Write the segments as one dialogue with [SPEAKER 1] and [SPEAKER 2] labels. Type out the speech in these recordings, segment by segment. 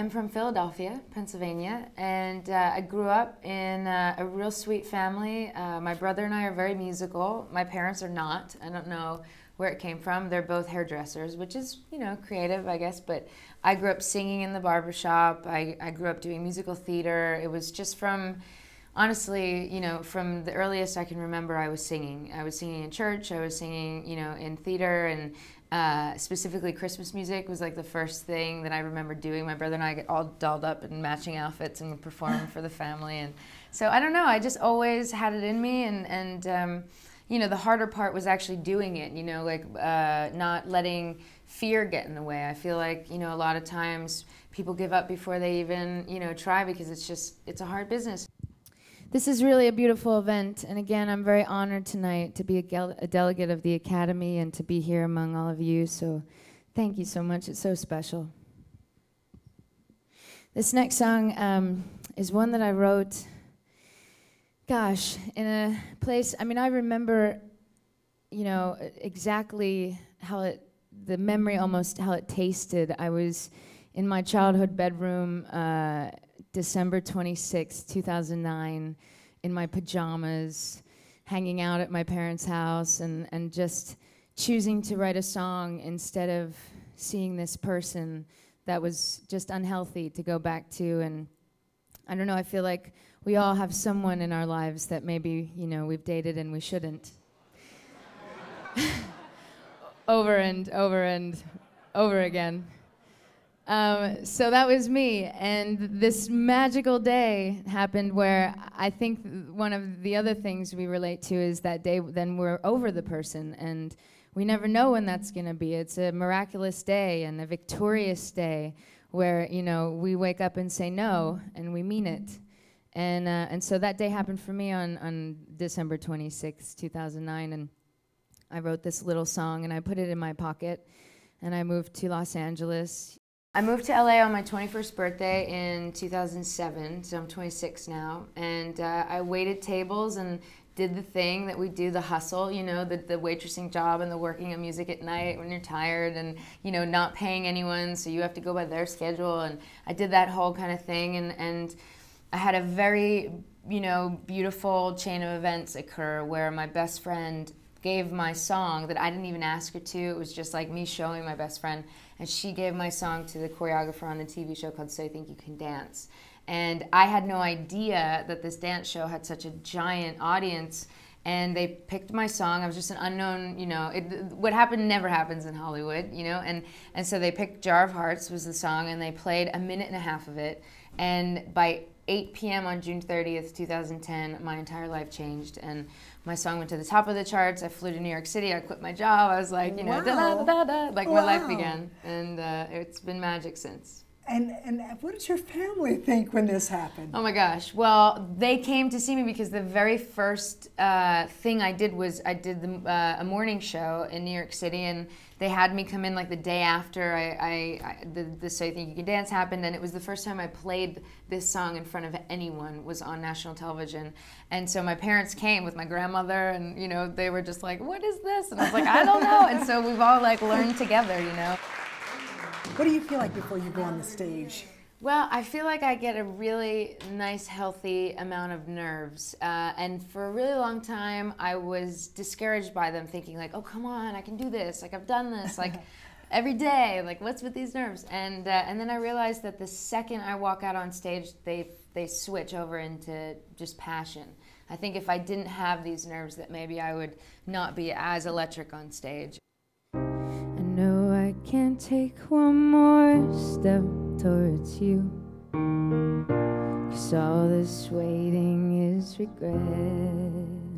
[SPEAKER 1] am from Philadelphia, Pennsylvania, and uh, I grew up in uh, a real sweet family. Uh, my brother and I are very musical. My parents are not. I don't know where it came from. They're both hairdressers, which is, you know, creative, I guess. But I grew up singing in the barbershop. I, I grew up doing musical theater. It was just from, honestly, you know, from the earliest I can remember, I was singing. I was singing in church. I was singing, you know, in theater and uh, specifically Christmas music was like the first thing that I remember doing. My brother and I get all dolled up in matching outfits and perform for the family. And so I don't know. I just always had it in me, and and um, you know the harder part was actually doing it. You know, like uh, not letting fear get in the way. I feel like you know a lot of times people give up before they even you know try because it's just it's a hard business.
[SPEAKER 2] This is really a beautiful event, and again, I'm very honored tonight to be a, gel- a, delegate of the Academy and to be here among all of you. So, thank you so much. It's so special. This next song um, is one that I wrote, gosh, in a place. I mean, I remember, you know, exactly how it, the memory almost how it tasted. I was in my childhood bedroom. Uh, December 26, 2009, in my pajamas, hanging out at my parents' house, and, and just choosing to write a song instead of seeing this person that was just unhealthy to go back to. And I don't know, I feel like we all have someone in our lives that maybe, you know, we've dated and we shouldn't. over and over and over again. Um, so that was me. And this magical day happened where I think one of the other things we relate to is that day then we're over the person. And we never know when that's going to be. It's a miraculous day and a victorious day where, you know, we wake up and say no and we mean it. And, uh, and so that day happened for me on, on December 26, 2009. And I wrote this little song and I put it in my pocket. And I moved to Los Angeles
[SPEAKER 1] I moved to LA on my 21st birthday in 2007, so I'm 26 now. And uh, I waited tables and did the thing that we do, the hustle, you know, the, the waitressing job and the working of music at night when you're tired and, you know, not paying anyone, so you have to go by their schedule. And I did that whole kind of thing. And, and I had a very, you know, beautiful chain of events occur where my best friend gave my song that I didn't even ask her to. It was just like me showing my best friend and she gave my song to the choreographer on the TV show called So You Think You Can Dance. And I had no idea that this dance show had such a giant audience. And they picked my song. I was just an unknown, you know. It, what happened never happens in Hollywood, you know. And and so they picked "Jar of Hearts" was the song, and they played a minute and a half of it. And by 8 p.m. on June 30th, 2010, my entire life changed. And my song went to the top of the charts. I flew to New York City. I quit my job. I was like, you know, wow. da da da da, like wow. my life began, and uh, it's been magic since.
[SPEAKER 3] And and what did your family think when this happened?
[SPEAKER 1] Oh my gosh! Well, they came to see me because the very first uh, thing I did was I did the, uh, a morning show in New York City, and they had me come in like the day after I, I, I the, the So You Think You Can Dance happened, and it was the first time I played this song in front of anyone was on national television. And so my parents came with my grandmother, and you know they were just like, "What is this?" And I was like, "I don't know." And so we've all like learned together, you know.
[SPEAKER 3] What do you feel like before you go on the stage?
[SPEAKER 1] Well, I feel like I get a really nice, healthy amount of nerves. Uh, and for a really long time, I was discouraged by them, thinking, like, oh, come on, I can do this. Like, I've done this. Like, every day. Like, what's with these nerves? And, uh, and then I realized that the second I walk out on stage, they, they switch over into just passion. I think if I didn't have these nerves, that maybe I would not be as electric on stage.
[SPEAKER 2] I can't take one more step towards you. Cause all this waiting is regret.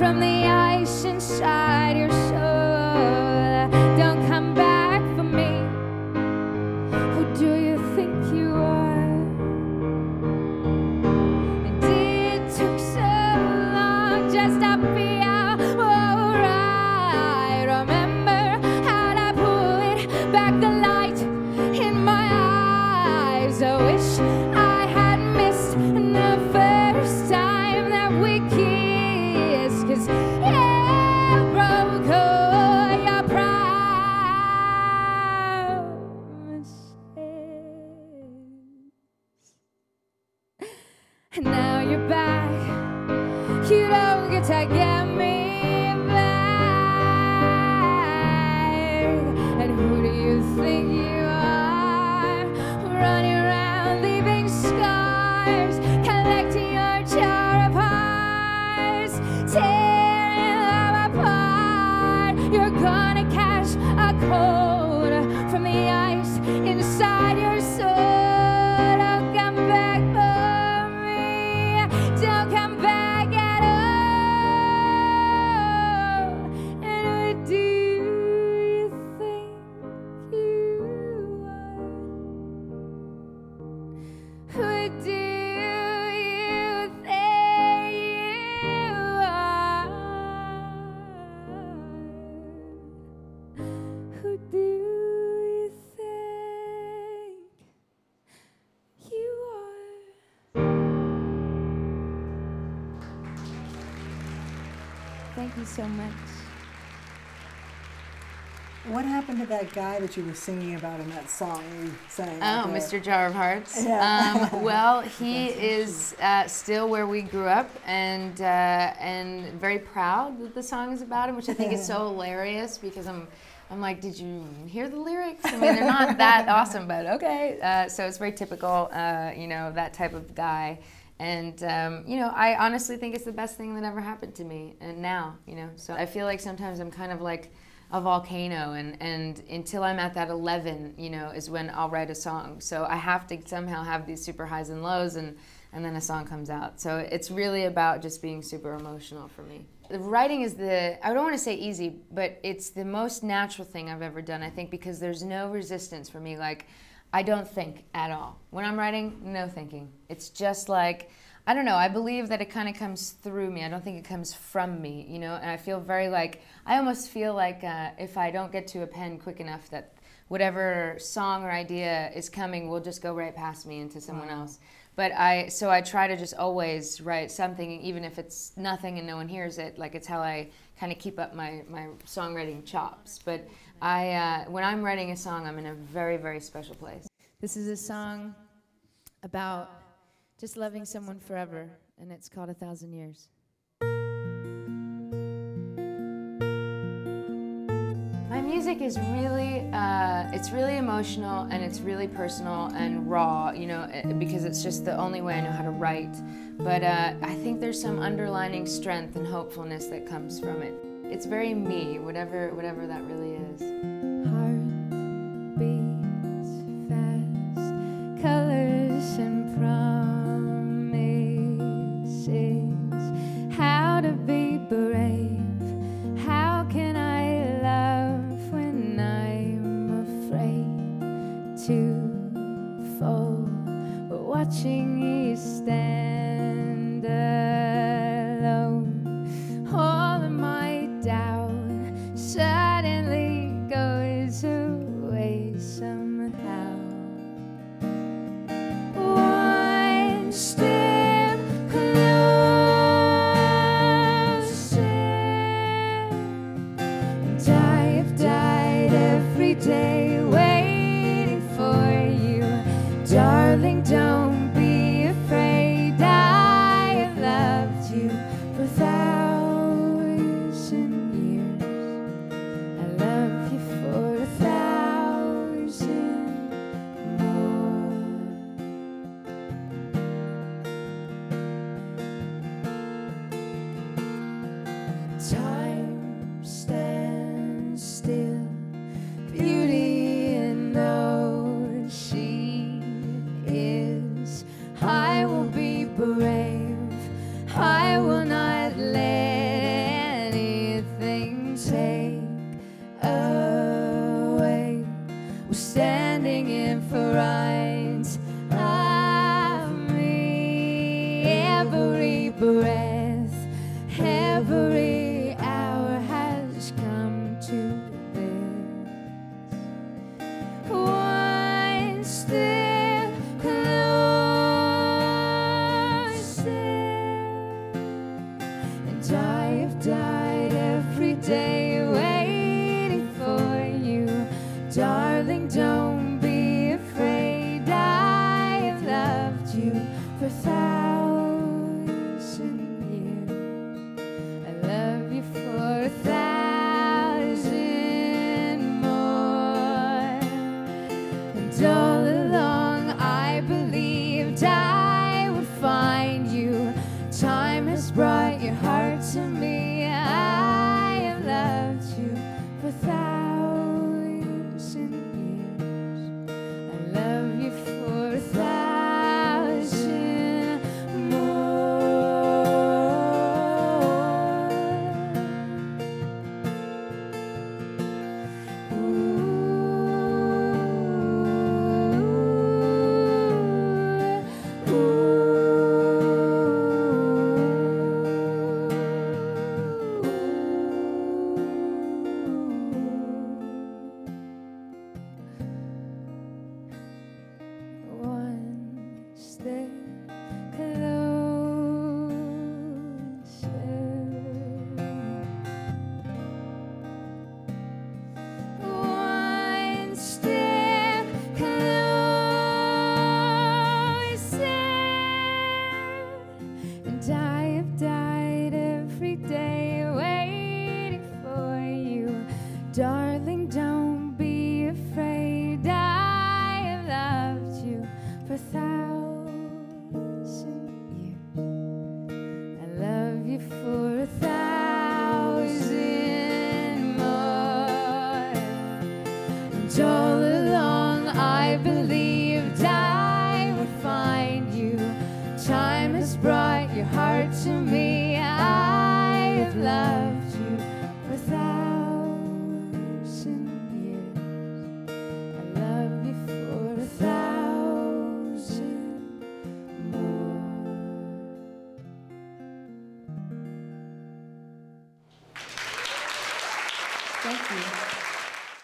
[SPEAKER 1] From the think you you so much.
[SPEAKER 3] What happened to that guy that you were singing about in that song you sang?
[SPEAKER 4] Oh,
[SPEAKER 3] out there?
[SPEAKER 4] Mr. Jar of Hearts.
[SPEAKER 3] Yeah.
[SPEAKER 4] Um, well, he is uh, still where we grew up, and uh, and very proud that the song is about him, which I think is so hilarious because I'm. I'm like, did you hear the lyrics? I mean, they're not that awesome, but okay. Uh, so it's very typical, uh, you know, that type of guy. And, um, you know, I honestly think it's the best thing that ever happened to me. And now, you know, so I feel like sometimes I'm kind of like a volcano and, and until I'm at that 11, you know, is when I'll write a song. So I have to somehow have these super highs and lows and, and then a song comes out. So it's really about just being super emotional for me. The writing is the, I don't want to say easy, but it's the most natural thing I've ever done, I think, because there's no resistance for me. Like, I don't think at all. When I'm writing, no thinking. It's just like, I don't know, I believe that it kind of comes through me. I don't think it comes from me, you know? And I feel very like, I almost feel like uh, if I don't get to a pen quick enough, that whatever song or idea is coming will just go right past me into someone else. But I, so I try to just always write something, even if it's nothing and no one hears it. Like it's how I kind of keep up my, my songwriting chops. But I, uh, when I'm writing a song, I'm in a very, very special place.
[SPEAKER 1] This is a song about just loving someone forever, and it's called A Thousand Years.
[SPEAKER 4] Music is really, uh, it's really emotional and it's really personal and raw, you know, eh, because it's just the only way I know how to write. But uh, I think there's some underlining strength and hopefulness that comes from it. It's very me, whatever, whatever that really is.
[SPEAKER 1] Watching you stand
[SPEAKER 4] you.